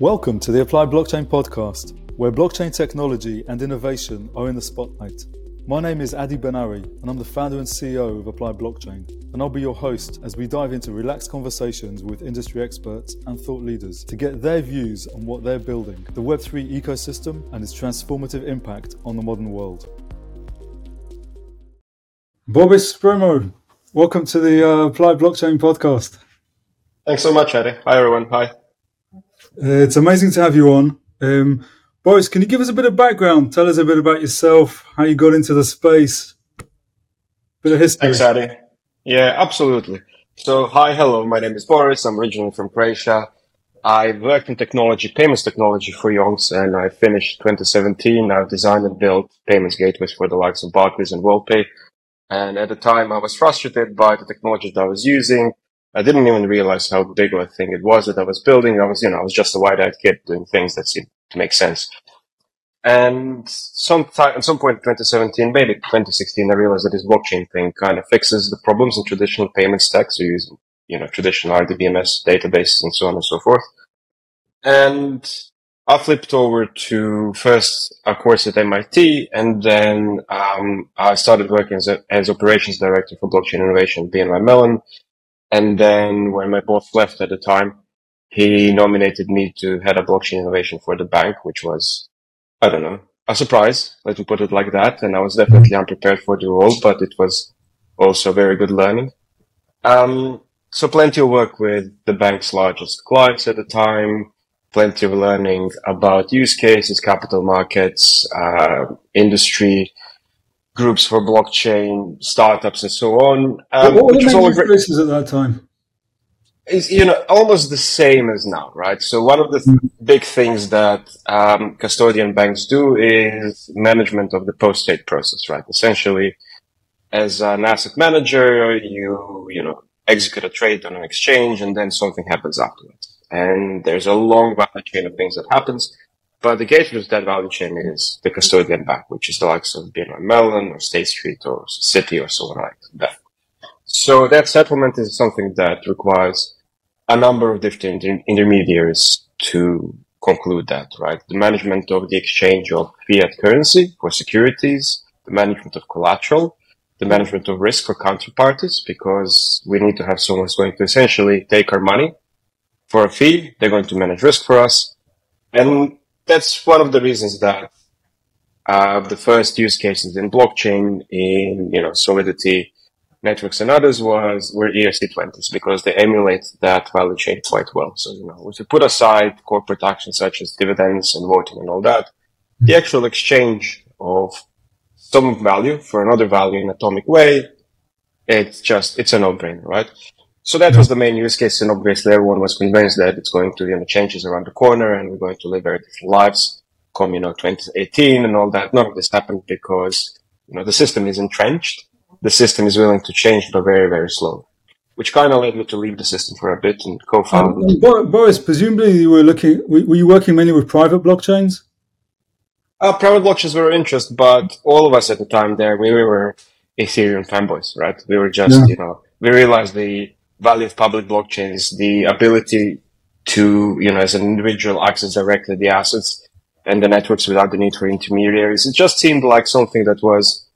Welcome to the Applied Blockchain Podcast, where blockchain technology and innovation are in the spotlight. My name is Adi Ben-Ari, and I'm the founder and CEO of Applied Blockchain. And I'll be your host as we dive into relaxed conversations with industry experts and thought leaders to get their views on what they're building, the Web3 ecosystem, and its transformative impact on the modern world. Boris Spremo, welcome to the uh, Applied Blockchain Podcast. Thanks so much, Adi. Hi, everyone. Hi. Uh, it's amazing to have you on. Um, Boris, can you give us a bit of background? Tell us a bit about yourself, how you got into the space, bit of history. Thanks, Adi. Yeah, absolutely. So, hi, hello. My name is Boris. I'm originally from Croatia. I worked in technology, payments technology for Yonks, and I finished 2017. I've designed and built payments gateways for the likes of Barclays and WorldPay. And at the time, I was frustrated by the technology that I was using. I didn't even realize how big of a thing it was that I was building. I was, you know, I was just a wide-eyed kid doing things that seemed to make sense. And sometime, at some point in 2017, maybe 2016, I realized that this blockchain thing kind of fixes the problems in traditional payment stacks. So using, you know, traditional RDBMS databases and so on and so forth. And I flipped over to first a course at MIT, and then um, I started working as, a, as operations director for blockchain innovation at BNY Mellon. And then when my boss left at the time, he nominated me to head a blockchain innovation for the bank, which was, I don't know, a surprise, let me put it like that. And I was definitely unprepared for the role, but it was also very good learning. Um, so plenty of work with the bank's largest clients at the time, plenty of learning about use cases, capital markets, uh, industry, groups for blockchain, startups, and so on. Um, what were the main use cases at that time? Is you know almost the same as now, right? So one of the th- mm. big things that um, custodian banks do is management of the post-trade process, right? Essentially, as an asset manager, you you know execute a trade on an exchange, and then something happens afterwards, and there's a long chain of things that happens. But the gateway to that value chain is the custodian bank, which is the likes of BNY Mellon or State Street or Citi or so on like that. So that settlement is something that requires a number of different inter- intermediaries to conclude that, right? The management of the exchange of fiat currency for securities, the management of collateral, the management of risk for counterparties, because we need to have someone who's going to essentially take our money for a fee. They're going to manage risk for us. And that's one of the reasons that uh, the first use cases in blockchain, in you know Solidity networks and others was were ERC20s because they emulate that value chain quite well. So you know, if you put aside corporate actions such as dividends and voting and all that, the actual exchange of some value for another value in atomic way, it's just it's a no-brainer, right? So that was the main use case, and obviously everyone was convinced that it's going to, you know, changes around the corner and we're going to live very different lives come, you know, 2018 and all that. None of this happened because, you know, the system is entrenched. The system is willing to change, but very, very slow, which kind of led me to leave the system for a bit and co-found. Um, Boris, presumably you were looking, were you working mainly with private blockchains? Uh, private blockchains were of interest, but all of us at the time there, we were Ethereum fanboys, right? We were just, yeah. you know, we realized the value of public blockchains, the ability to, you know, as an individual access directly the assets and the networks without the need for intermediaries. It just seemed like something that was,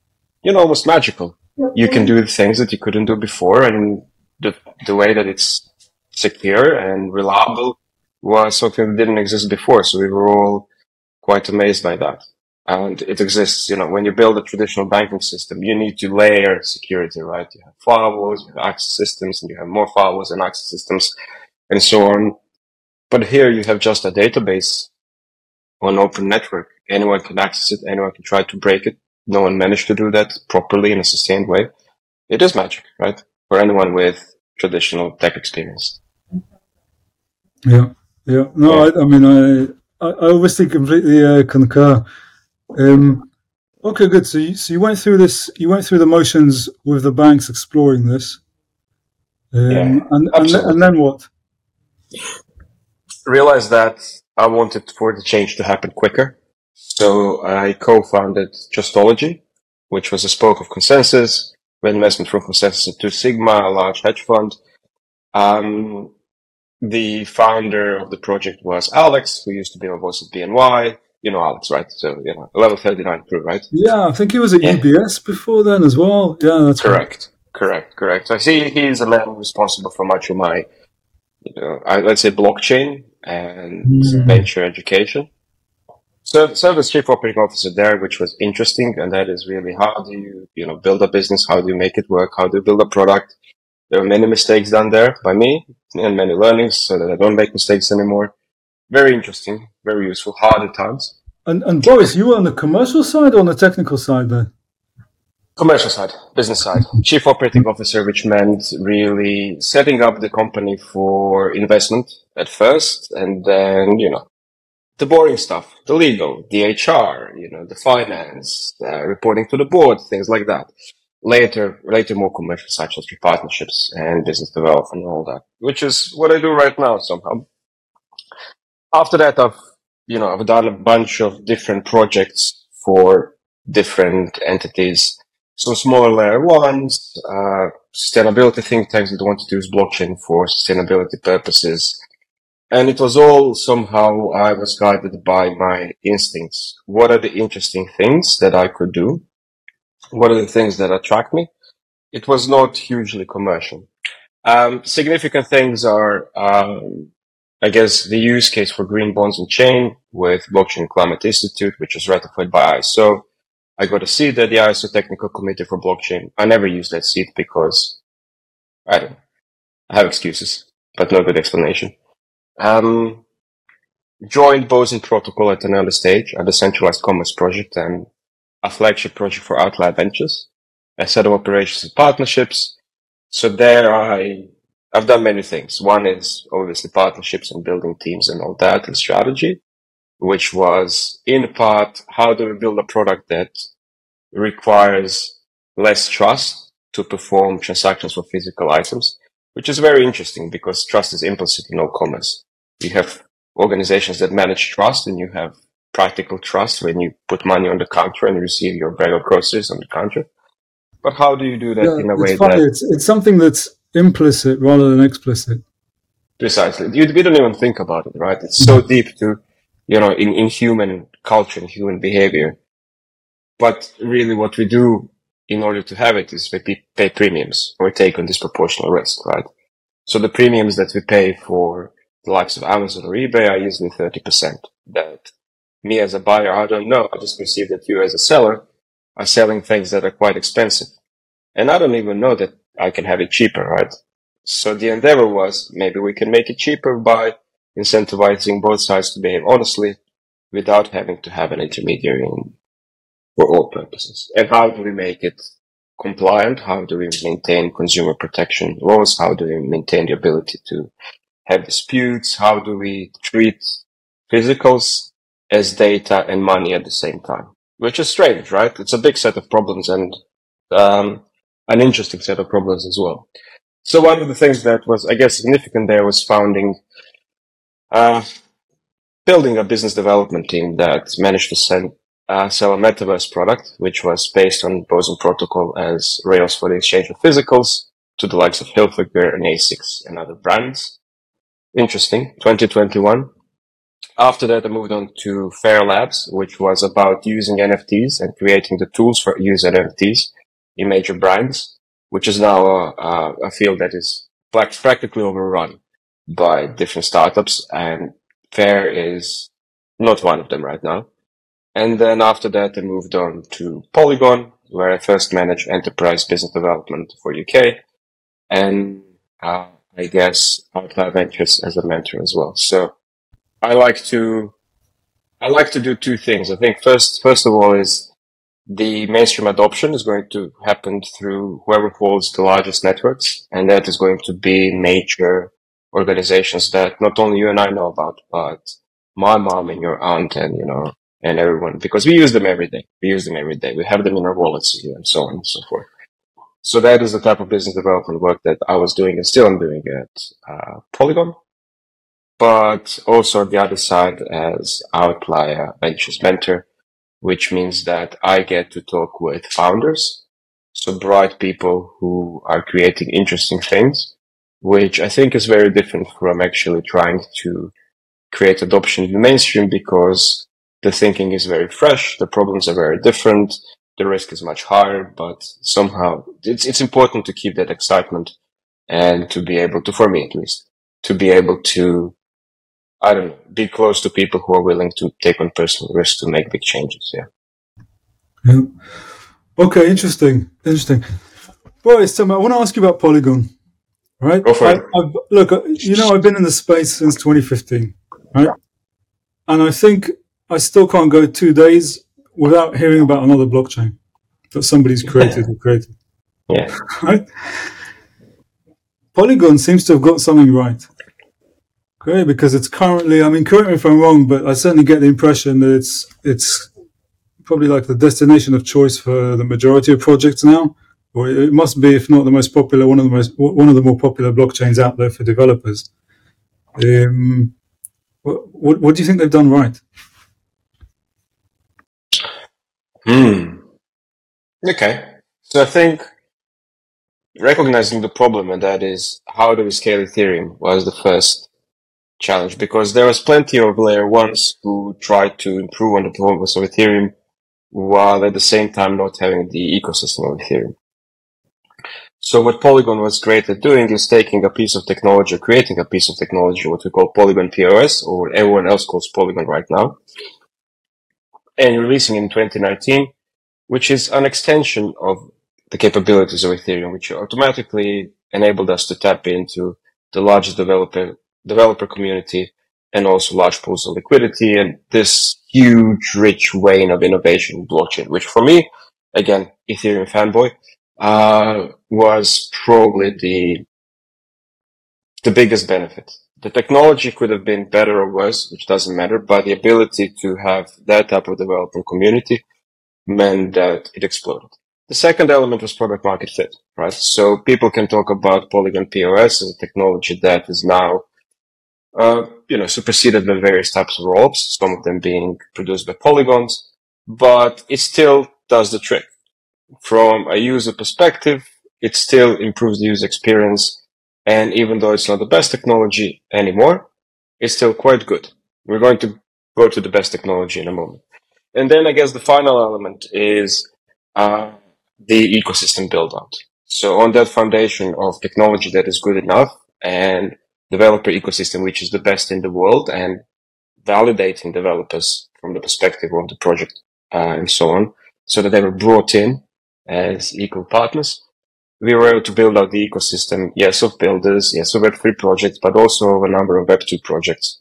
you know, almost magical. You can do things that you couldn't do before and the, the way that it's secure and reliable was something that didn't exist before. So we were all quite amazed by that and it exists. You know, when you build a traditional banking system, you need to layer security, right? You have firewalls, you have access systems, and you have more firewalls and access systems, and so on. But here you have just a database on open network. Anyone can access it. Anyone can try to break it. No one managed to do that properly in a sustained way. It is magic, right? For anyone with traditional tech experience. Yeah, yeah. No, yeah. I, I, mean, I, I obviously completely uh, concur. Um, okay, good. So you, so you went through this. You went through the motions with the banks exploring this. Um, yeah, and, and, and then what? Realized that I wanted for the change to happen quicker. So I co-founded Trustology, which was a spoke of ConsenSys, with investment from ConsenSys Two Sigma, a large hedge fund. Um, the founder of the project was Alex, who used to be my boss at BNY. You know Alex, right? So, you know, level 39 crew, right? Yeah, I think he was at yeah. UBS before then as well. Yeah, that's correct. Right. Correct, correct. So I see he's the man responsible for much of my, you know, I, let's say blockchain and mm. venture education. So, so as chief operating officer there, which was interesting, and that is really how do you, you know, build a business? How do you make it work? How do you build a product? There were many mistakes done there by me and many learnings so that I don't make mistakes anymore. Very interesting, very useful, hard at times. And, and Boris, you were on the commercial side or on the technical side then? Commercial side, business side, chief operating officer, which meant really setting up the company for investment at first, and then, you know, the boring stuff, the legal, the HR, you know, the finance, uh, reporting to the board, things like that later, later more commercial side such as partnerships and business development and all that, which is what I do right now somehow. After that, I've, you know, I've done a bunch of different projects for different entities. Some smaller layer ones, uh, sustainability think tanks that want to use blockchain for sustainability purposes. And it was all somehow I was guided by my instincts. What are the interesting things that I could do? what are the things that attract me? It was not hugely commercial. Um, significant things are, um, I guess, the use case for green bonds on chain with Blockchain Climate Institute, which is ratified by ISO. I got a seat at the ISO Technical Committee for Blockchain. I never used that seat because I don't. I have excuses, but no good explanation. Um, joined Boson Protocol at an early stage at the centralized commerce project and a flagship project for Outlier Ventures, a set of operations and partnerships. So there I, I've done many things. One is obviously partnerships and building teams and all that and strategy, which was in part, how do we build a product that requires less trust to perform transactions for physical items, which is very interesting because trust is implicit in all commerce. You have organizations that manage trust and you have practical trust when you put money on the counter and receive your bag of groceries on the counter. But how do you do that yeah, in a way funny. that it's, it's something that's implicit rather than explicit? Precisely. You, we don't even think about it, right? It's so deep to, you know, in, in human culture and human behavior. But really what we do in order to have it is we pay premiums or take on disproportional risk, right? So the premiums that we pay for the likes of Amazon or eBay are usually 30%. That me as a buyer, I don't know. I just perceive that you as a seller are selling things that are quite expensive. And I don't even know that I can have it cheaper, right? So the endeavor was maybe we can make it cheaper by incentivizing both sides to behave honestly without having to have an intermediary for all purposes. And how do we make it compliant? How do we maintain consumer protection laws? How do we maintain the ability to have disputes? How do we treat physicals as data and money at the same time, which is strange, right? It's a big set of problems and um, an interesting set of problems as well. So one of the things that was, I guess, significant there was founding, uh, building a business development team that managed to send, uh, sell a metaverse product, which was based on Boson protocol as rails for the exchange of physicals to the likes of Hilfiger and Asics and other brands. Interesting. 2021. After that, I moved on to Fair Labs, which was about using NFTs and creating the tools for use NFTs in major brands, which is now a, a field that is practically overrun by different startups and Fair is not one of them right now. And then after that, I moved on to Polygon, where I first managed enterprise business development for UK and uh, I guess Outlier Ventures as a mentor as well. So I like to I like to do two things. I think first first of all is the mainstream adoption is going to happen through whoever holds the largest networks, and that is going to be major organizations that not only you and I know about, but my mom and your aunt and you know and everyone because we use them every day. We use them every day. We have them in our wallets and so on and so forth. So that is the type of business development work that I was doing and still I'm doing at uh, Polygon but also on the other side as outlier ventures mentor, which means that I get to talk with founders. So bright people who are creating interesting things which I think is very different from actually trying to create adoption in the mainstream because the thinking is very fresh, the problems are very different, the risk is much higher, but somehow it's it's important to keep that excitement and to be able to, for me at least, to be able to, I don't know, be close to people who are willing to take on personal risk to make big changes. Yeah. Yeah. Okay. Interesting. Interesting. Boris, so I want to ask you about Polygon. Right. Go for I, it. I've, look, uh, you know, I've been in the space since 2015. Right. And I think I still can't go two days without hearing about another blockchain that somebody's created yeah. or created. Yeah. Right? Polygon seems to have got something right. Okay, because it's currently, I mean, correct me if I'm wrong, but I certainly get the impression that it's, it's probably like the destination of choice for the majority of projects now. Or it must be, if not the most popular, one of the most, one of the more popular blockchains out there for developers. Um, what, what, what do you think they've done right? Hmm. Okay. So I think recognizing the problem, and that is how do we scale Ethereum, was the first challenge because there was plenty of layer ones who tried to improve on the performance of Ethereum while at the same time not having the ecosystem of Ethereum. So what Polygon was great at doing is taking a piece of technology, or creating a piece of technology, what we call Polygon POS, or everyone else calls Polygon right now, and releasing in 2019, which is an extension of the capabilities of Ethereum, which automatically enabled us to tap into the largest developer developer community and also large pools of liquidity and this huge, rich vein of innovation in blockchain, which for me, again, Ethereum fanboy, uh, was probably the the biggest benefit. The technology could have been better or worse, which doesn't matter, but the ability to have that type of developer community meant that it exploded. The second element was product market fit, right? So people can talk about Polygon POS as a technology that is now, uh, you know, superseded by various types of rollups, some of them being produced by polygons, but it still does the trick. From a user perspective, it still improves the user experience. And even though it's not the best technology anymore, it's still quite good. We're going to go to the best technology in a moment. And then I guess the final element is uh, the ecosystem build out. So on that foundation of technology that is good enough and developer ecosystem, which is the best in the world and validating developers from the perspective of the project uh, and so on, so that they were brought in as equal partners. We were able to build out the ecosystem, yes, of builders, yes, of Web3 projects, but also of a number of Web2 projects.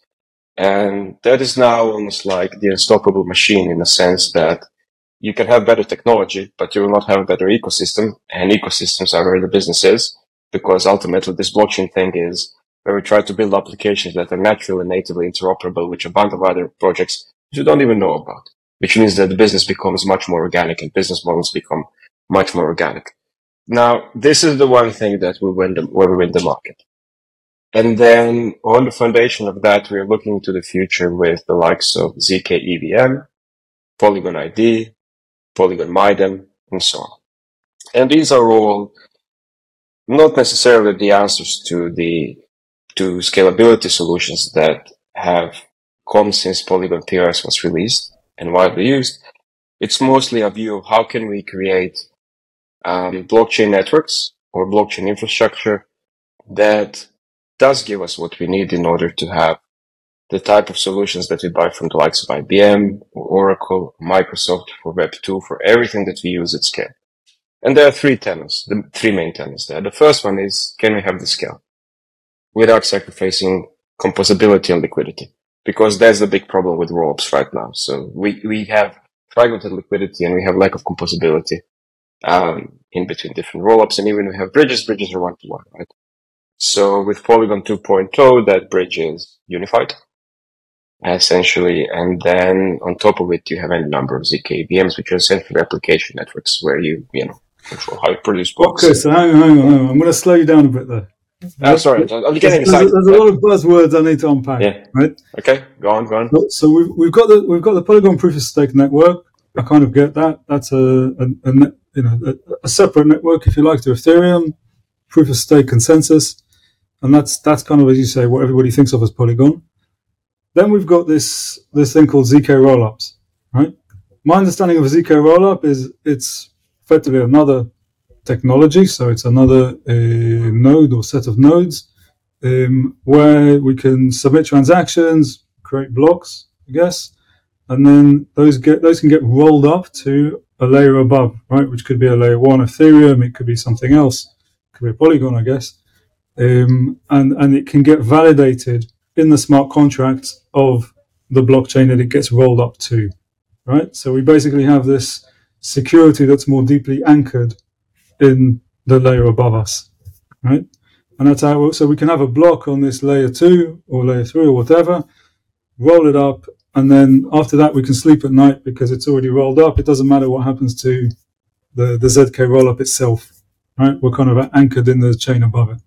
And that is now almost like the unstoppable machine in the sense that you can have better technology, but you will not have a better ecosystem. And ecosystems are where the business is because ultimately this blockchain thing is where we try to build applications that are naturally natively interoperable with a bunch of other projects you don't even know about, which means that the business becomes much more organic and business models become much more organic. Now, this is the one thing that will win the, where we win the market. And then on the foundation of that, we're looking to the future with the likes of ZK EVM, Polygon ID, Polygon Miden, and so on. And these are all not necessarily the answers to the to scalability solutions that have come since Polygon POS was released and widely used. It's mostly a view of how can we create um, blockchain networks or blockchain infrastructure that does give us what we need in order to have the type of solutions that we buy from the likes of IBM, or Oracle, Microsoft for Web2, for everything that we use at scale. And there are three tenets, the three main tenets there. The first one is, can we have the scale without sacrificing composability and liquidity? Because that's the big problem with rollups right now. So we, we have fragmented liquidity and we have lack of composability, um, in between different rollups. And even we have bridges, bridges are one to one, right? So with Polygon 2.0, that bridge is unified essentially. And then on top of it, you have any number of ZK VMs, which are essentially application networks where you, you know, control how you produce blocks. Okay, so hang on, hang on, hang on. I'm going to slow you down a bit there. Oh, sorry, I'm getting there's, excited. There's, a lot of buzzwords I need to unpack. Yeah. Right. Okay, go on, go on. So, so we've, we've got the we've got the Polygon proof of stake network. I kind of get that. That's a, a, a you know a, a, separate network, if you like, to Ethereum proof of stake consensus. And that's that's kind of as you say what everybody thinks of as Polygon. Then we've got this this thing called zk rollups, right? My understanding of a zk rollup is it's effectively another technology, so it's another uh, node or set of nodes um, where we can submit transactions, create blocks, I guess, and then those get those can get rolled up to a layer above, right? Which could be a layer one Ethereum, it could be something else, it could be a Polygon, I guess, um, and and it can get validated in the smart contracts of the blockchain that it gets rolled up to, right? So we basically have this security that's more deeply anchored in the layer above us, right? And that's how, so we can have a block on this layer two or layer three or whatever, roll it up, and then after that we can sleep at night because it's already rolled up. It doesn't matter what happens to the, the ZK roll up itself, right? We're kind of anchored in the chain above it.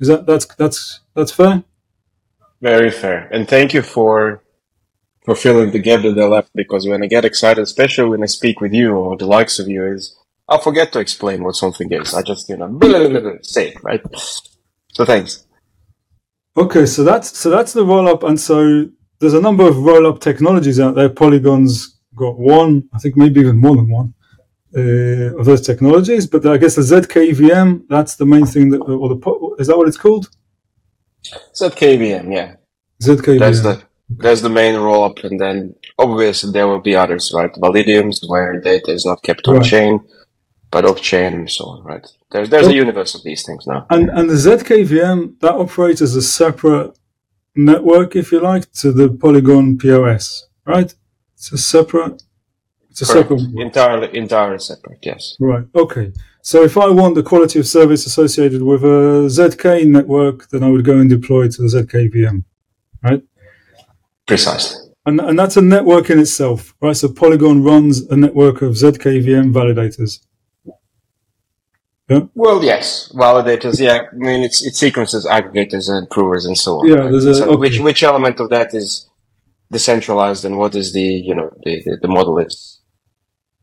Is that, that's, that's, that's fair? Very fair. And thank you for, for filling the gap that I left because when I get excited, especially when I speak with you or the likes of you is, I'll forget to explain what something is. I just, you know, say it, right? So thanks. Okay, so that's so that's the roll up, and so there's a number of roll up technologies out there. Polygon's got one, I think maybe even more than one uh, of those technologies. But I guess the ZKVM, that's the main thing that, or the is that what it's called? ZKVM, yeah. ZKVM. That's the that's the main roll up, and then obviously there will be others, right? Validiums where data is not kept on right. chain but off-chain and so on, right? There's there's a universe of these things now. And and the ZKVM that operates as a separate network, if you like, to the Polygon POS, right? It's a separate. It's a Correct. separate. Entirely, entirely separate. Yes. Right. Okay. So if I want the quality of service associated with a ZK network, then I would go and deploy to the ZKVM, right? Precisely. And, and that's a network in itself, right? So Polygon runs a network of ZKVM validators. Yeah. Well, yes, validators. Yeah, I mean it's it sequences aggregators and provers and so on. Yeah, there's a, so okay. which which element of that is decentralized and what is the you know the the, the model is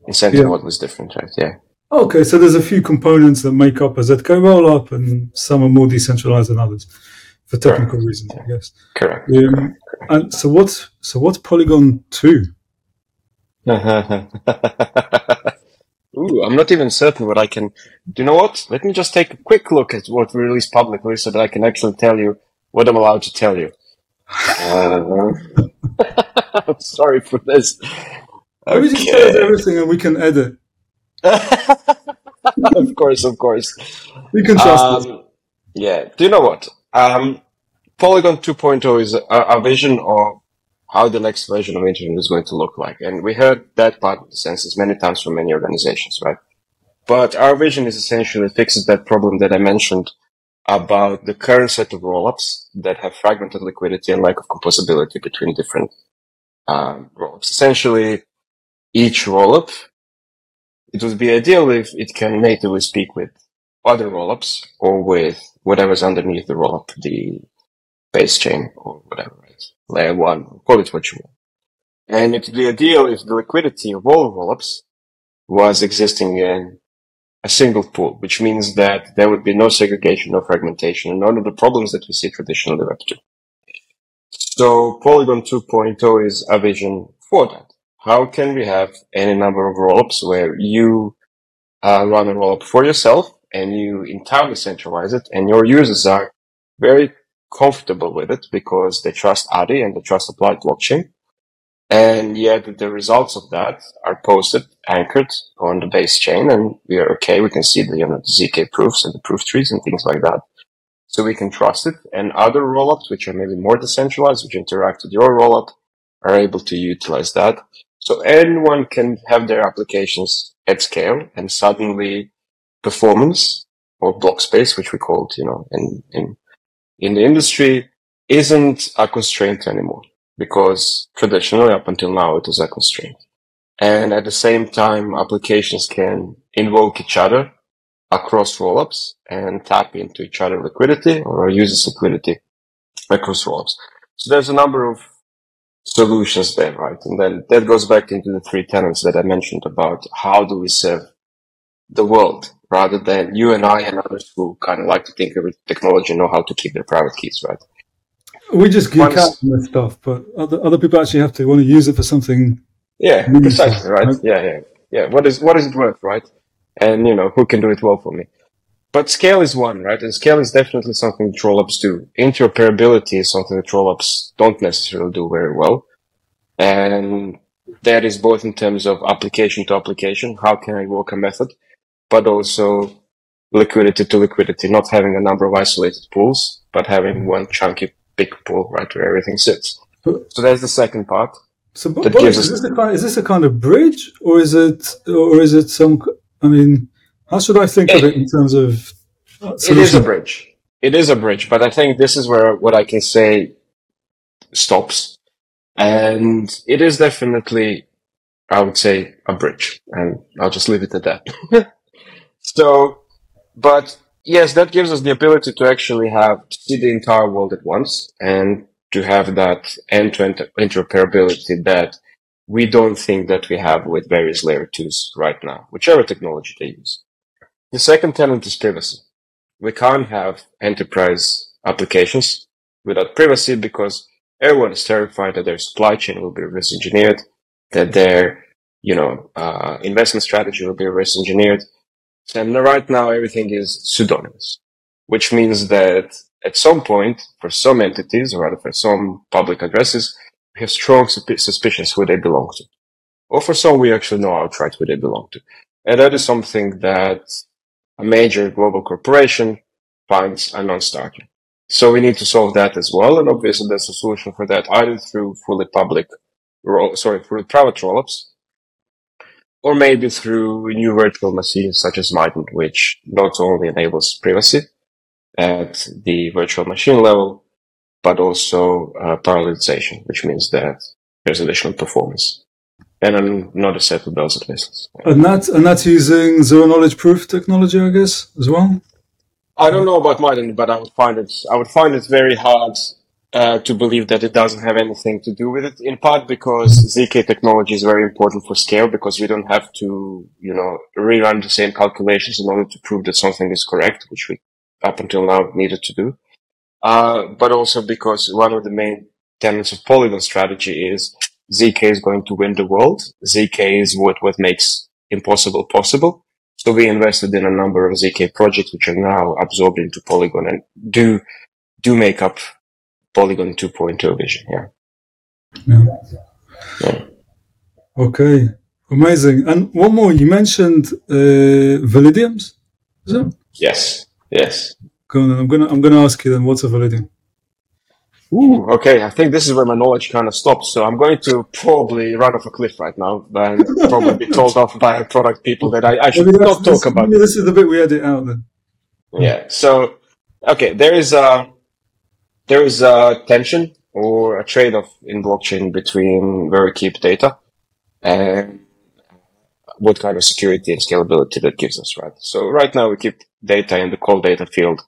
incentive yeah. model is different, right? Yeah. Okay, so there's a few components that make up a ZK rollup, and some are more decentralized than others for technical Correct. reasons, I guess. Correct. Um, Correct. And so what's so what's Polygon two? Ooh, I'm not even certain what I can. Do you know what? Let me just take a quick look at what we released publicly so that I can actually tell you what I'm allowed to tell you. Uh, I'm sorry for this. Okay. We just tell us everything and we can edit. of course, of course. We can trust um, Yeah. Do you know what? Um, Polygon 2.0 is a, a vision of how the next version of internet is going to look like. And we heard that part of the census many times from many organizations, right? But our vision is essentially fixes that problem that I mentioned about the current set of rollups that have fragmented liquidity and lack of composability between different um, rollups. Essentially, each rollup, it would be ideal if it can natively speak with other rollups or with whatever's underneath the rollup, the base chain or whatever layer one, call it what you want. And it be ideal if the liquidity of all rollups was existing in a single pool, which means that there would be no segregation, no fragmentation, and none of the problems that we see traditionally Web2. So Polygon 2.0 is a vision for that. How can we have any number of rollups where you uh, run a rollup for yourself and you entirely centralize it and your users are very comfortable with it because they trust Adi and they trust applied blockchain. And yet the results of that are posted, anchored on the base chain, and we are okay. We can see the, you know, ZK proofs and the proof trees and things like that. So we can trust it. And other rollups, which are maybe more decentralized, which interact with your rollup, are able to utilize that. So anyone can have their applications at scale and suddenly performance or block space, which we call it, you know, in, in in the industry isn't a constraint anymore because traditionally up until now it was a constraint. And at the same time, applications can invoke each other across rollups and tap into each other liquidity or users liquidity across rollups. So there's a number of solutions there, right? And then that goes back into the three tenets that I mentioned about how do we serve the world rather than you and I and others who kind of like to think of technology and know how to keep their private keys, right? We just geek out on this stuff, but other, other people actually have to want to use it for something. Yeah, precisely, right? right? Yeah, yeah, yeah. What is what is it worth, right? And you know who can do it well for me. But scale is one, right? And scale is definitely something that rollups do. Interoperability is something that rollups don't necessarily do very well. And that is both in terms of application to application. How can I work a method? But also liquidity to liquidity, not having a number of isolated pools, but having one chunky big pool, right, where everything sits. So that's the second part. So, but, but is, this a kind, is this a kind of bridge, or is it, or is it some? I mean, how should I think it, of it in terms of? Solution? It is a bridge. It is a bridge, but I think this is where what I can say stops, and it is definitely, I would say, a bridge, and I'll just leave it at that. so, but yes, that gives us the ability to actually have to see the entire world at once and to have that end-to-end interoperability that we don't think that we have with various layer twos right now, whichever technology they use. The second tenant is privacy. We can't have enterprise applications without privacy because everyone is terrified that their supply chain will be reverse engineered, that their, you know, uh, investment strategy will be reverse engineered. And right now everything is pseudonymous, which means that at some point, for some entities, or rather for some public addresses, we have strong suspicions who they belong to. Or for some, we actually know outright who they belong to. And that is something that a major global corporation finds a non-starter. So we need to solve that as well. And obviously there's a solution for that either through fully public, sorry, through private rollups, or maybe through new virtual machines such as Miden, which not only enables privacy at the virtual machine level, but also uh, parallelization, which means that there's additional performance and not a set of bells and whistles. And that's and that's using zero knowledge proof technology, I guess, as well. I don't know about Miden, but I would find it I would find it very hard uh, to believe that it doesn't have anything to do with it. In part because zk technology is very important for scale because we don't have to, you know, rerun the same calculations in order to prove that something is correct, which we up until now needed to do. Uh, but also because one of the main tenets of Polygon strategy is ZK is going to win the world. ZK is what, what makes impossible possible. So we invested in a number of ZK projects, which are now absorbed into Polygon and do, do make up Polygon 2.0 vision. Yeah. Yeah. yeah. Okay. Amazing. And one more, you mentioned, uh, Validiums? Yes. Yes. Go on, I'm gonna I'm gonna ask you then. What's a Validium? Ooh, okay. I think this is where my knowledge kind of stops. So I'm going to probably run off a cliff right now, and probably be told off by product people that I, I should not talk about. this is the bit we edit out then. Yeah. So, okay, there is a there is a tension or a trade-off in blockchain between where we keep data and what kind of security and scalability that gives us, right? So right now we keep data in the call data field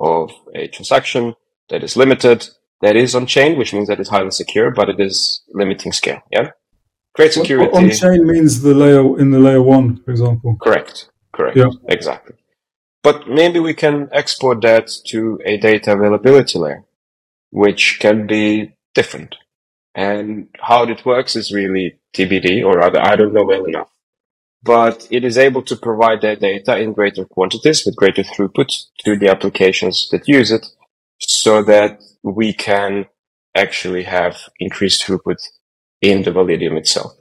of a transaction that is limited that is on chain, which means that it's highly secure, but it is limiting scale. Yeah. Great security. On chain means the layer in the layer one, for example. Correct. Correct. Yeah. Exactly. But maybe we can export that to a data availability layer, which can be different. And how it works is really TBD, or rather, I don't know well enough. But it is able to provide that data in greater quantities with greater throughput to the applications that use it so that we can actually have increased throughput in the Validium itself,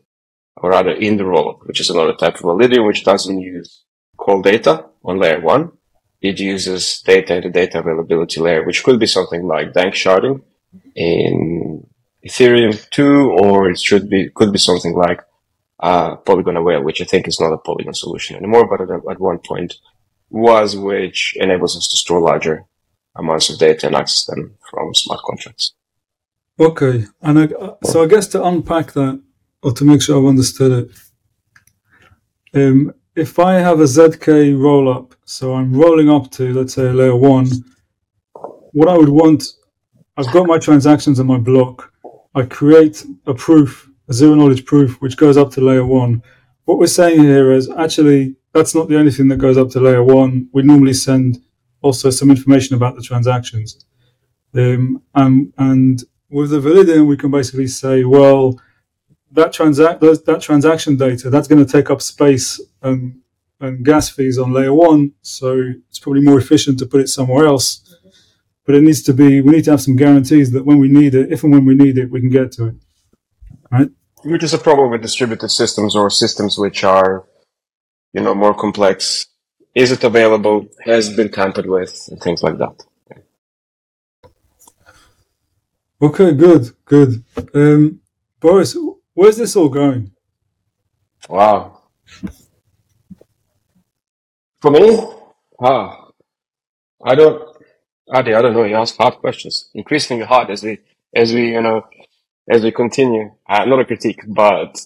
or rather in the rollup, which is another type of Validium, which doesn't use call data on layer one. It uses data the data availability layer, which could be something like Danksharding in Ethereum 2, or it should be, could be something like uh, Polygon which I think is not a Polygon solution anymore, but at, at one point was, which enables us to store larger amounts of data and access them from smart contracts. Okay, and I, so I guess to unpack that or to make sure I've understood it, um, if I have a ZK roll up, so I'm rolling up to let's say layer one, what I would want, I've got my transactions in my block. I create a proof, a zero knowledge proof, which goes up to layer one. What we're saying here is actually that's not the only thing that goes up to layer one. We normally send also some information about the transactions. Um, and, and with the Validium, we can basically say, well, that transact that transaction data that's going to take up space and, and gas fees on layer one. So it's probably more efficient to put it somewhere else. But it needs to be. We need to have some guarantees that when we need it, if and when we need it, we can get to it. Right. Which is a problem with distributed systems or systems which are, you know, more complex. Is it available? Has been tampered with, and things like that. Okay, good, good. Um, Boris, where's this all going? Wow. For me, ah, I don't, Adi, I don't know. You ask hard questions, increasingly hard as we, as we, you know, as we continue. Uh, not a critique, but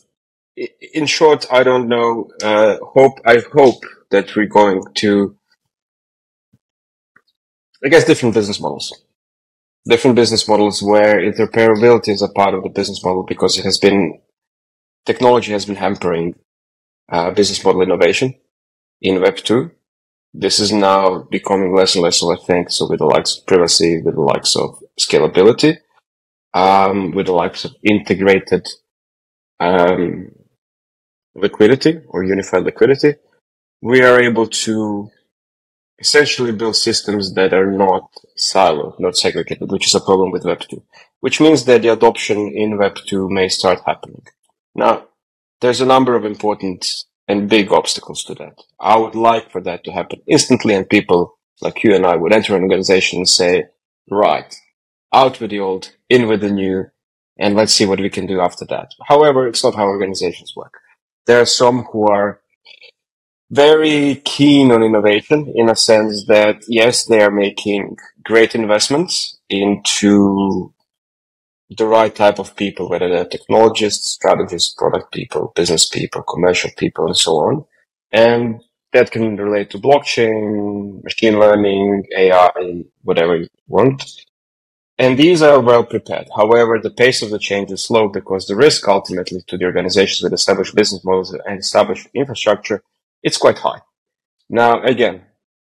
in short, I don't know. Uh, hope I hope that we're going to, I guess, different business models, different business models where interoperability is a part of the business model because it has been technology has been hampering uh, business model innovation in Web two. This is now becoming less and less so. I think so with the likes of privacy, with the likes of scalability um, with the likes of integrated um, liquidity or unified liquidity, we are able to essentially build systems that are not siloed, not segregated, which is a problem with Web2, which means that the adoption in Web2 may start happening. Now, there's a number of important and big obstacles to that. I would like for that to happen instantly and people like you and I would enter an organization and say, right, out with the old, in with the new, and let's see what we can do after that. However, it's not how organizations work. There are some who are very keen on innovation in a sense that yes, they are making great investments into the right type of people, whether they're technologists, strategists, product people, business people, commercial people, and so on. And that can relate to blockchain, machine learning, AI, whatever you want. And these are well prepared. However, the pace of the change is slow because the risk ultimately to the organizations with established business models and established infrastructure, it's quite high. Now, again,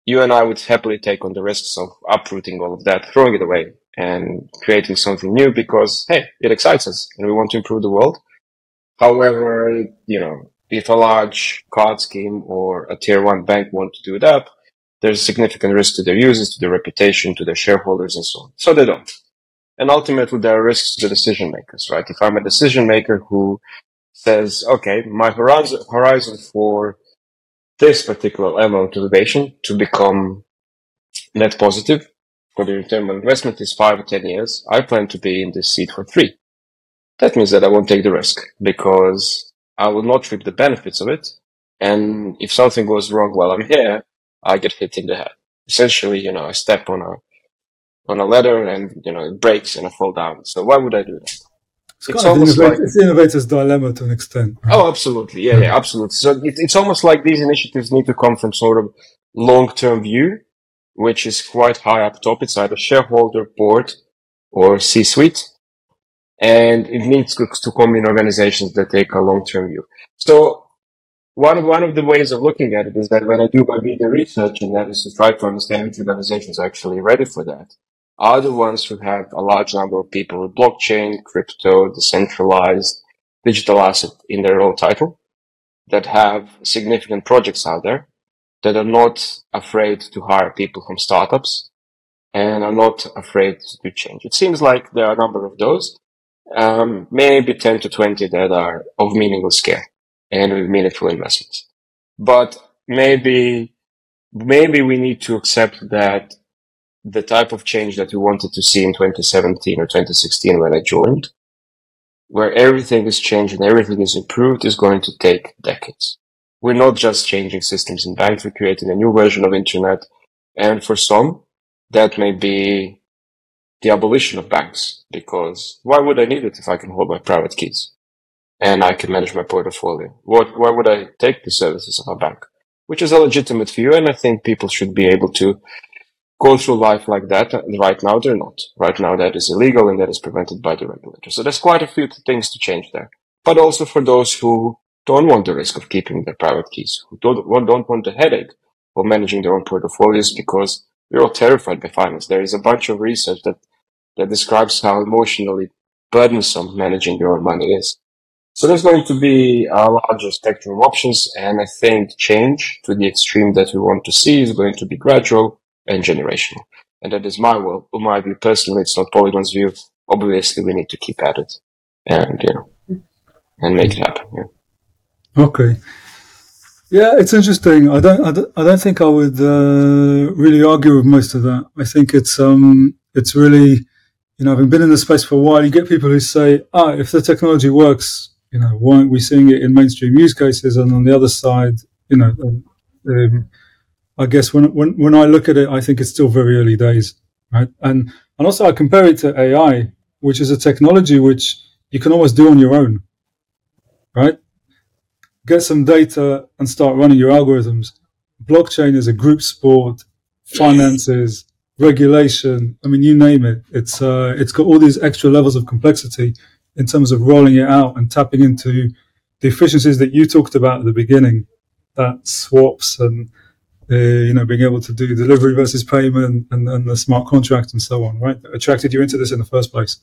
you and I would happily take on the risks of uprooting all of that, throwing it away and creating something new because, hey, it excites us and we want to improve the world. However, you know, if a large card scheme or a tier one bank want to do that, there's a significant risk to their users, to their reputation, to their shareholders, and so on. So they don't. And ultimately, there are risks to the decision makers, right? If I'm a decision maker who says, okay, my horizon, horizon for this particular level of motivation to become net positive for the return on investment is five or 10 years. I plan to be in this seat for three. That means that I won't take the risk because I will not reap the benefits of it. And if something goes wrong while I'm here, I get hit in the head. Essentially, you know, I step on a on a ladder and you know it breaks and I fall down. So why would I do that? It's, it's almost like it's the innovator's dilemma to an extent. Right? Oh, absolutely, yeah, yeah, absolutely. So it, it's almost like these initiatives need to come from sort of long-term view, which is quite high up top. It's either shareholder, board, or C-suite, and it needs to, to come in organizations that take a long-term view. So one one of the ways of looking at it is that when I do my media research, and that is to try to understand which organizations are actually ready for that, are the ones who have a large number of people with blockchain, crypto, decentralized, digital asset in their role title, that have significant projects out there, that are not afraid to hire people from startups, and are not afraid to change. It seems like there are a number of those, um, maybe 10 to 20 that are of meaningful scale and with meaningful investments. But maybe, maybe we need to accept that the type of change that we wanted to see in 2017 or 2016 when I joined, where everything is changed and everything is improved is going to take decades. We're not just changing systems in banks, we're creating a new version of internet. And for some, that may be the abolition of banks because why would I need it if I can hold my private keys? and I can manage my portfolio. What, why would I take the services of a bank? Which is a legitimate view, and I think people should be able to go through life like that. And right now, they're not. Right now, that is illegal and that is prevented by the regulator. So there's quite a few things to change there. But also for those who don't want the risk of keeping their private keys, who don't, don't want the headache of managing their own portfolios because we're all terrified by finance. There is a bunch of research that, that describes how emotionally burdensome managing your own money is. So there's going to be a larger spectrum of options, and I think change to the extreme that we want to see is going to be gradual and generational. And that is my will, my view personally. It's not Polygon's view. Obviously, we need to keep at it, and you know, and make it happen. Yeah. Okay. Yeah, it's interesting. I don't, I don't, I don't think I would uh, really argue with most of that. I think it's, um, it's really, you know, having been in the space for a while, you get people who say, "Ah, if the technology works, you know, why aren't we seeing it in mainstream use cases?" And on the other side, you know, um I guess when when when I look at it, I think it's still very early days, right? And and also I compare it to AI, which is a technology which you can always do on your own, right? get some data and start running your algorithms. Blockchain is a group sport, finances, regulation. I mean, you name it. It's uh, it's got all these extra levels of complexity in terms of rolling it out and tapping into the efficiencies that you talked about at the beginning, that swaps and uh, you know being able to do delivery versus payment and, and the smart contract and so on. Right, that attracted you into this in the first place.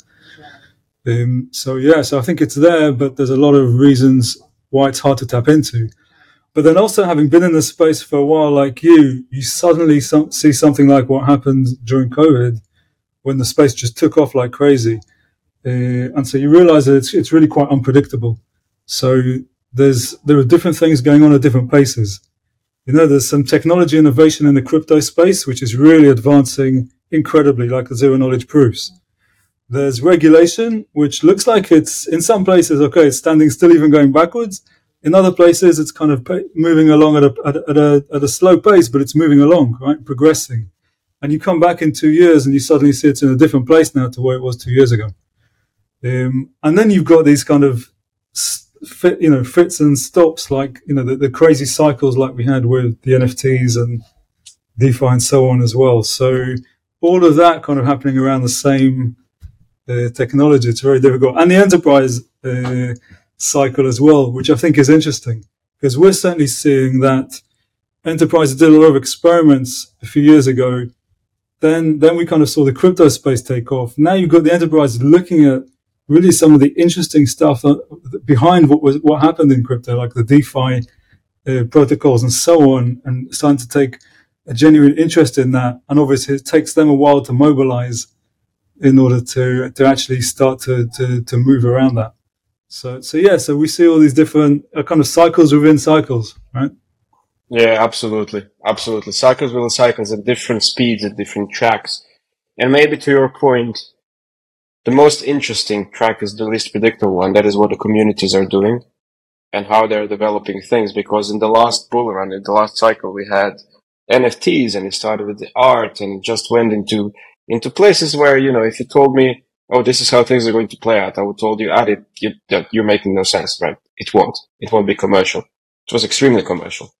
Um, so yeah, so I think it's there, but there's a lot of reasons why it's hard to tap into. But then also having been in the space for a while, like you, you suddenly see something like what happened during COVID, when the space just took off like crazy, uh, and so you realize that it's it's really quite unpredictable. So there's there are different things going on at different paces. You know, there's some technology innovation in the crypto space which is really advancing incredibly, like the zero knowledge proofs. There's regulation, which looks like it's in some places, okay, it's standing still, even going backwards. In other places, it's kind of moving along at a, at a, at a, slow pace, but it's moving along, right? Progressing. And you come back in two years and you suddenly see it's in a different place now to where it was two years ago. Um, and then you've got these kind of fit, you know, fits and stops, like, you know, the, the crazy cycles like we had with the NFTs and DeFi and so on as well. So all of that kind of happening around the same uh, technology. It's very difficult. And the enterprise uh, cycle as well, which I think is interesting because we're certainly seeing that enterprise did a lot of experiments a few years ago. Then, then we kind of saw the crypto space take off. Now you've got the enterprise looking at really some of the interesting stuff behind what was what happened in crypto, like the DeFi uh, protocols and so on, and starting to take a genuine interest in that. And obviously, it takes them a while to mobilize in order to to actually start to to, to move around that. So so yeah, so we see all these different uh, kind of cycles within cycles, right? Yeah, absolutely, absolutely. Cycles within cycles at different speeds, at different tracks, and maybe to your point, the most interesting track is the least predictable one. That is what the communities are doing and how they're developing things. Because in the last bull run, in the last cycle, we had NFTs and it started with the art and it just went into into places where, you know, if you told me, oh, this is how things are going to play out, I would told you, Adi, you, you're making no sense, right? It won't. It won't be commercial. It was extremely commercial.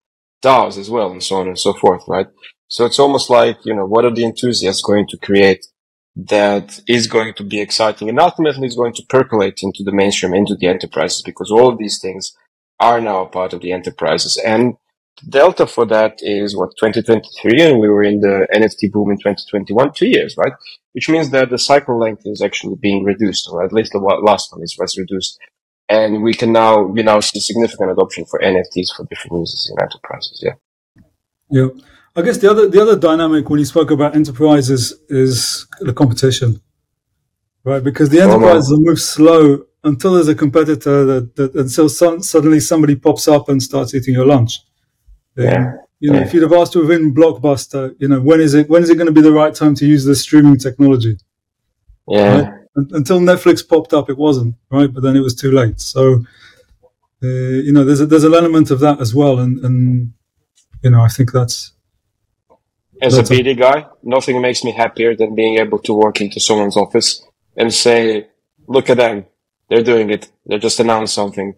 DAOs as well, and so on and so forth, right? So it's almost like, you know, what are the enthusiasts going to create that is going to be exciting and ultimately is going to percolate into the mainstream, into the enterprises, because all of these things are now a part of the enterprises. And the delta for that is what 2023 and we were in the nft boom in 2021 two years right? Which means that the cycle length is actually being reduced or at least the last one is was reduced. And we can now we now see significant adoption for nfts for different uses in enterprises yeah. Yeah i guess the other the other dynamic when you spoke about enterprises is the competition right because the enterprises oh, move slow until there's a competitor that, that until some, suddenly somebody pops up and starts eating your lunch yeah. You know, yeah. if you'd have asked within Blockbuster, you know, when is it when is it going to be the right time to use this streaming technology? Yeah. Right? Until Netflix popped up, it wasn't right, but then it was too late. So, uh, you know, there's a, there's an element of that as well, and and you know, I think that's as that's a BD guy, nothing makes me happier than being able to walk into someone's office and say, "Look at them, they're doing it. They just announced something."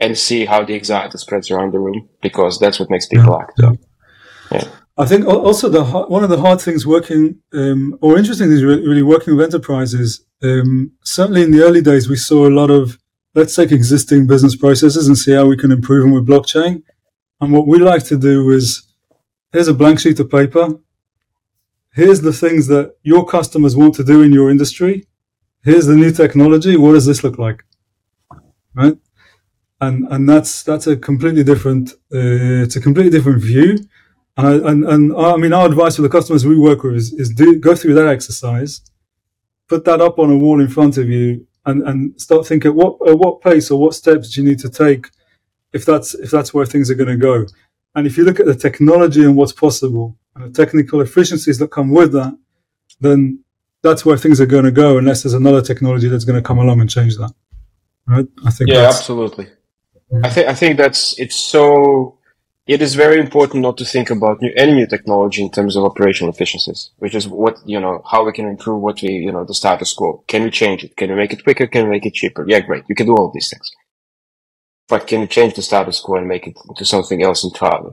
and see how the anxiety spreads around the room because that's what makes people yeah, act. Yeah. yeah. I think also the one of the hard things working um, or interesting things really working with enterprises. Um, certainly in the early days, we saw a lot of let's take existing business processes and see how we can improve them with blockchain. And what we like to do is here's a blank sheet of paper. Here's the things that your customers want to do in your industry. Here's the new technology. What does this look like? Right? And, and that's, that's a completely different, uh, it's a completely different view. And, and, and I mean, our advice for the customers we work with is, is do, go through that exercise, put that up on a wall in front of you and, and start thinking what, at what pace or what steps do you need to take if that's, if that's where things are going to go. And if you look at the technology and what's possible and the technical efficiencies that come with that, then that's where things are going to go unless there's another technology that's going to come along and change that. Right? I think. Yeah, absolutely. Yeah. I think I think that's it's so. It is very important not to think about new, any new technology in terms of operational efficiencies, which is what you know how we can improve what we you know the status quo. Can we change it? Can we make it quicker? Can we make it cheaper? Yeah, great. You can do all these things. But can you change the status quo and make it into something else entirely?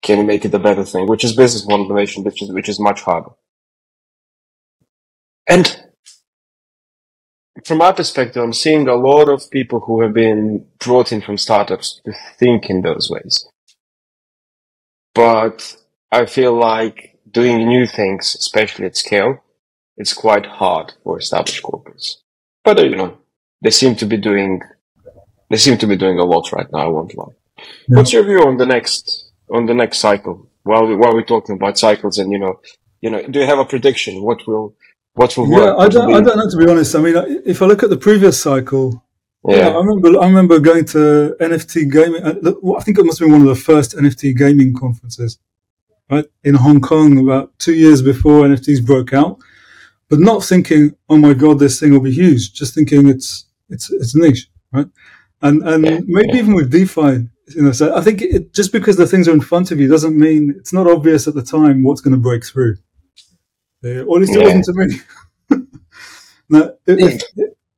Can you make it a better thing, which is business model innovation, which is which is much harder. And from my perspective, I'm seeing a lot of people who have been brought in from startups to think in those ways. But I feel like doing new things, especially at scale, it's quite hard for established corporates. But you know, they seem to be doing they seem to be doing a lot right now. I won't lie. Yeah. What's your view on the next on the next cycle? While we, while we're talking about cycles, and you know, you know, do you have a prediction? What will what will work? yeah, I don't, I don't know to be honest. I mean, if I look at the previous cycle, yeah, yeah I remember I remember going to NFT gaming. Uh, I think it must have been one of the first NFT gaming conferences, right in Hong Kong about two years before NFTs broke out. But not thinking, oh my god, this thing will be huge. Just thinking it's it's it's niche, right? And and yeah, maybe yeah. even with DeFi, you know, so I think it, just because the things are in front of you doesn't mean it's not obvious at the time what's going to break through. Uh, or at least it wasn't to me. now, if,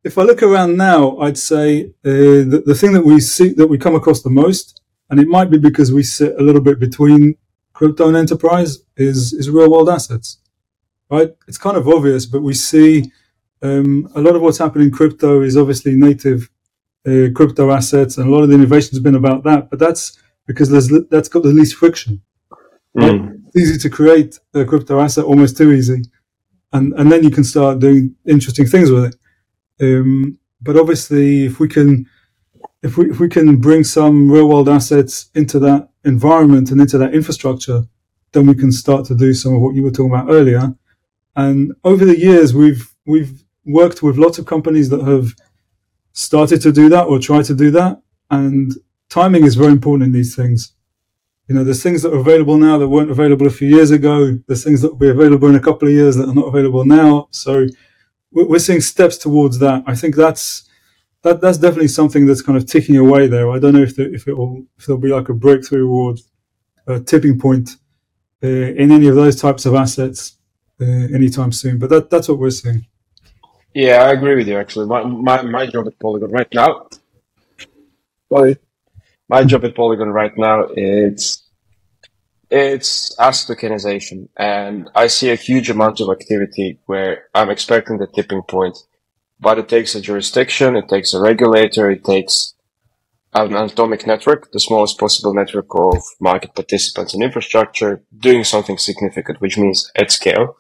if, I look around now, I'd say uh, the, the thing that we see that we come across the most, and it might be because we sit a little bit between crypto and enterprise, is is real world assets. Right? It's kind of obvious, but we see um, a lot of what's happening in crypto is obviously native uh, crypto assets, and a lot of the innovation has been about that. But that's because there's that's got the least friction. Mm. It's easy to create a crypto asset, almost too easy, and and then you can start doing interesting things with it. Um, but obviously, if we can, if we if we can bring some real world assets into that environment and into that infrastructure, then we can start to do some of what you were talking about earlier. And over the years, we've we've worked with lots of companies that have started to do that or try to do that. And timing is very important in these things. You know, there's things that are available now that weren't available a few years ago. There's things that will be available in a couple of years that are not available now. So we're seeing steps towards that. I think that's that that's definitely something that's kind of ticking away there. I don't know if the, if it will if there'll be like a breakthrough or a tipping point uh, in any of those types of assets uh, anytime soon. But that that's what we're seeing. Yeah, I agree with you. Actually, my my, my job at Polygon right now. Sorry, my job at Polygon right now it's it's asset tokenization, and I see a huge amount of activity where I'm expecting the tipping point, but it takes a jurisdiction, it takes a regulator, it takes an atomic network, the smallest possible network of market participants and infrastructure, doing something significant, which means at scale.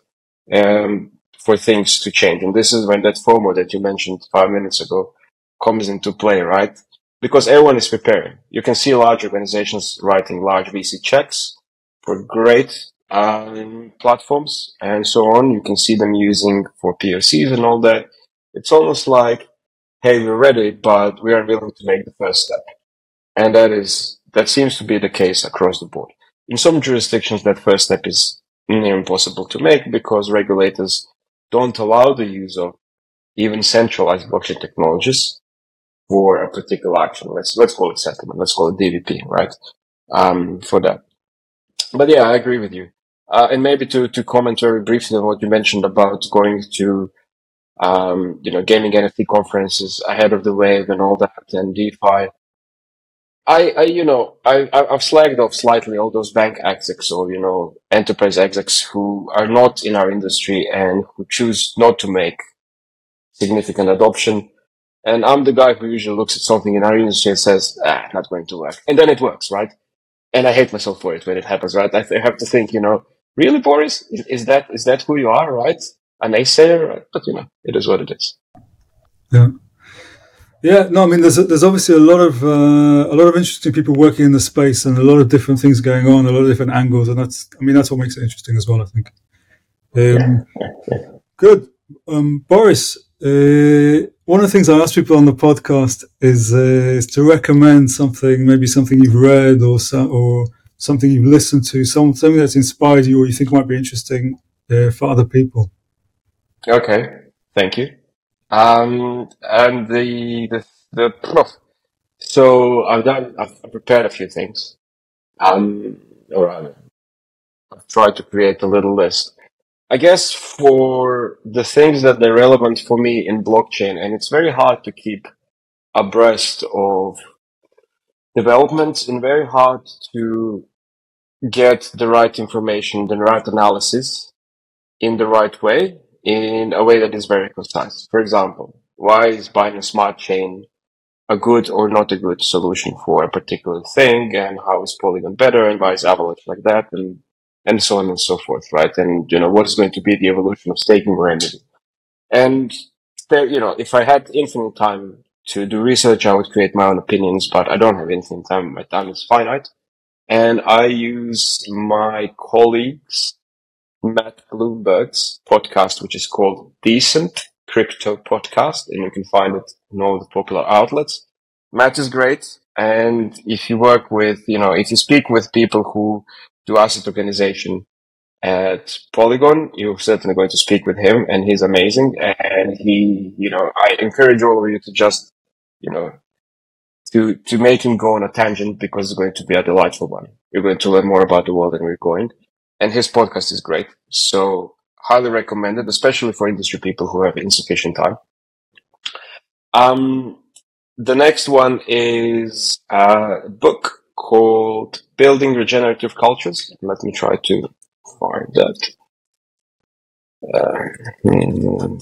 Um, for things to change. And this is when that FOMO that you mentioned five minutes ago comes into play, right? Because everyone is preparing. You can see large organizations writing large VC checks for great um, platforms and so on. You can see them using for POCs and all that. It's almost like, hey, we're ready, but we are willing to make the first step. And that is, that seems to be the case across the board. In some jurisdictions, that first step is near impossible to make because regulators don't allow the use of even centralized blockchain technologies for a particular action. Let's let's call it settlement. Let's call it DVP, right? Um, for that. But yeah, I agree with you. Uh, and maybe to to comment very briefly on what you mentioned about going to um, you know gaming NFT conferences ahead of the wave and all that and DeFi. I, I, you know, I, I've slagged off slightly all those bank execs or, you know, enterprise execs who are not in our industry and who choose not to make significant adoption. And I'm the guy who usually looks at something in our industry and says, ah, not going to work. And then it works, right? And I hate myself for it when it happens, right? I, th- I have to think, you know, really, Boris? Is, is, that, is that who you are, right? A naysayer, right? But, you know, it is what it is. Yeah. Yeah, no, I mean, there's there's obviously a lot of uh, a lot of interesting people working in the space, and a lot of different things going on, a lot of different angles, and that's I mean that's what makes it interesting as well. I think. Um. Good, um, Boris. Uh, one of the things I ask people on the podcast is uh, is to recommend something, maybe something you've read or or something you've listened to, some, something that's inspired you or you think might be interesting uh, for other people. Okay, thank you. Um, and the, the, the, so I've done, I've prepared a few things. Um, or I've tried to create a little list. I guess for the things that are relevant for me in blockchain, and it's very hard to keep abreast of developments and very hard to get the right information, the right analysis in the right way in a way that is very concise. For example, why is Binance Smart Chain a good or not a good solution for a particular thing and how is Polygon better and why is Avalanche like that and and so on and so forth, right? And you know what is going to be the evolution of staking remedy. And there, you know, if I had infinite time to do research, I would create my own opinions, but I don't have infinite time. My time is finite. And I use my colleagues Matt Bloomberg's podcast, which is called Decent Crypto Podcast, and you can find it in all the popular outlets. Matt is great. And if you work with, you know, if you speak with people who do asset tokenization at Polygon, you're certainly going to speak with him and he's amazing. And he, you know, I encourage all of you to just, you know, to, to make him go on a tangent because it's going to be a delightful one. You're going to learn more about the world than we're going and his podcast is great. So highly recommended, especially for industry people who have insufficient time. Um, the next one is a book called Building Regenerative Cultures. Let me try to find that. Uh,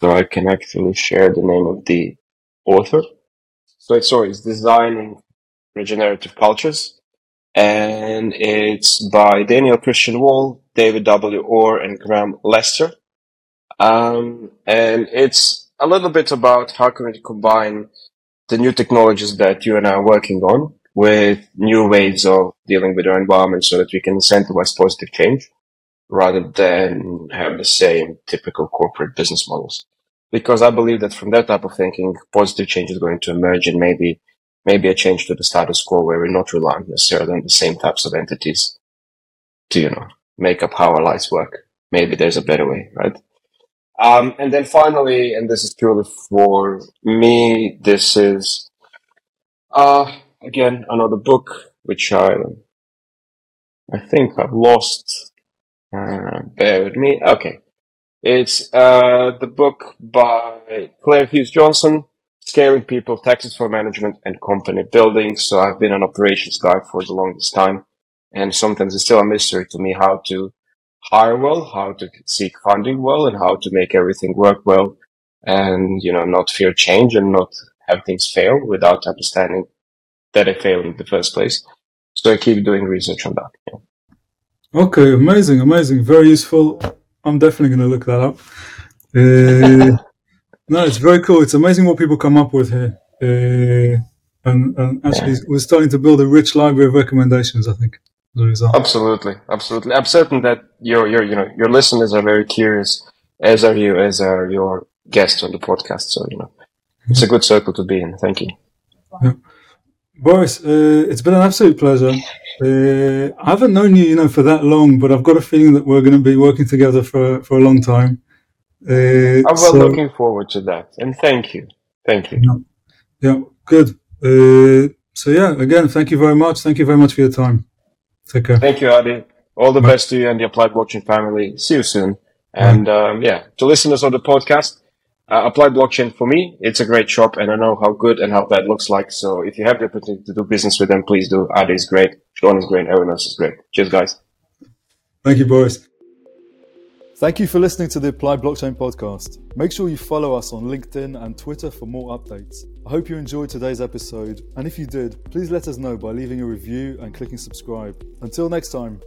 so I can actually share the name of the author. So it's sorry, it's Designing Regenerative Cultures and it's by Daniel Christian Wahl, David W. Orr, and Graham Leicester. Um, and it's a little bit about how can we combine the new technologies that you and I are working on with new ways of dealing with our environment so that we can incentivize positive change rather than have the same typical corporate business models. Because I believe that from that type of thinking, positive change is going to emerge and maybe maybe a change to the status quo where we're not relying necessarily on the same types of entities to, you know, make up how our lives work. Maybe there's a better way, right? Um, and then finally, and this is purely for me, this is, uh, again, another book, which I, I think I've lost. Uh, bear with me. Okay. It's, uh, the book by Claire Hughes Johnson, scaling people, tactics for management, and company building. So I've been an operations guy for the longest time. And sometimes it's still a mystery to me how to hire well, how to seek funding well, and how to make everything work well. And, you know, not fear change and not have things fail without understanding that they failed in the first place. So I keep doing research on that. Yeah. Okay, amazing, amazing, very useful. I'm definitely going to look that up. Uh, no, it's very cool. It's amazing what people come up with here. Uh, and, and actually, we're starting to build a rich library of recommendations. I think. Absolutely, absolutely. I'm certain that your your you know your listeners are very curious, as are you, as are your guests on the podcast. So you know, it's a good circle to be in. Thank you. Yeah. Boris, uh, it's been an absolute pleasure. Uh, I haven't known you, you know, for that long, but I've got a feeling that we're going to be working together for for a long time. Uh, I'm so, looking forward to that, and thank you, thank you. Yeah, yeah good. Uh, so yeah, again, thank you very much. Thank you very much for your time. Take care. Thank you, Adi. All the Bye. best to you and the Applied Blockchain family. See you soon. And um, yeah, to listeners of the podcast, uh, Applied Blockchain for me, it's a great shop, and I know how good and how bad looks like. So if you have the opportunity to do business with them, please do. Adi is great. Sean is great. Everyone else is great. Cheers, guys. Thank you, Boris. Thank you for listening to the Applied Blockchain podcast. Make sure you follow us on LinkedIn and Twitter for more updates. I hope you enjoyed today's episode, and if you did, please let us know by leaving a review and clicking subscribe. Until next time.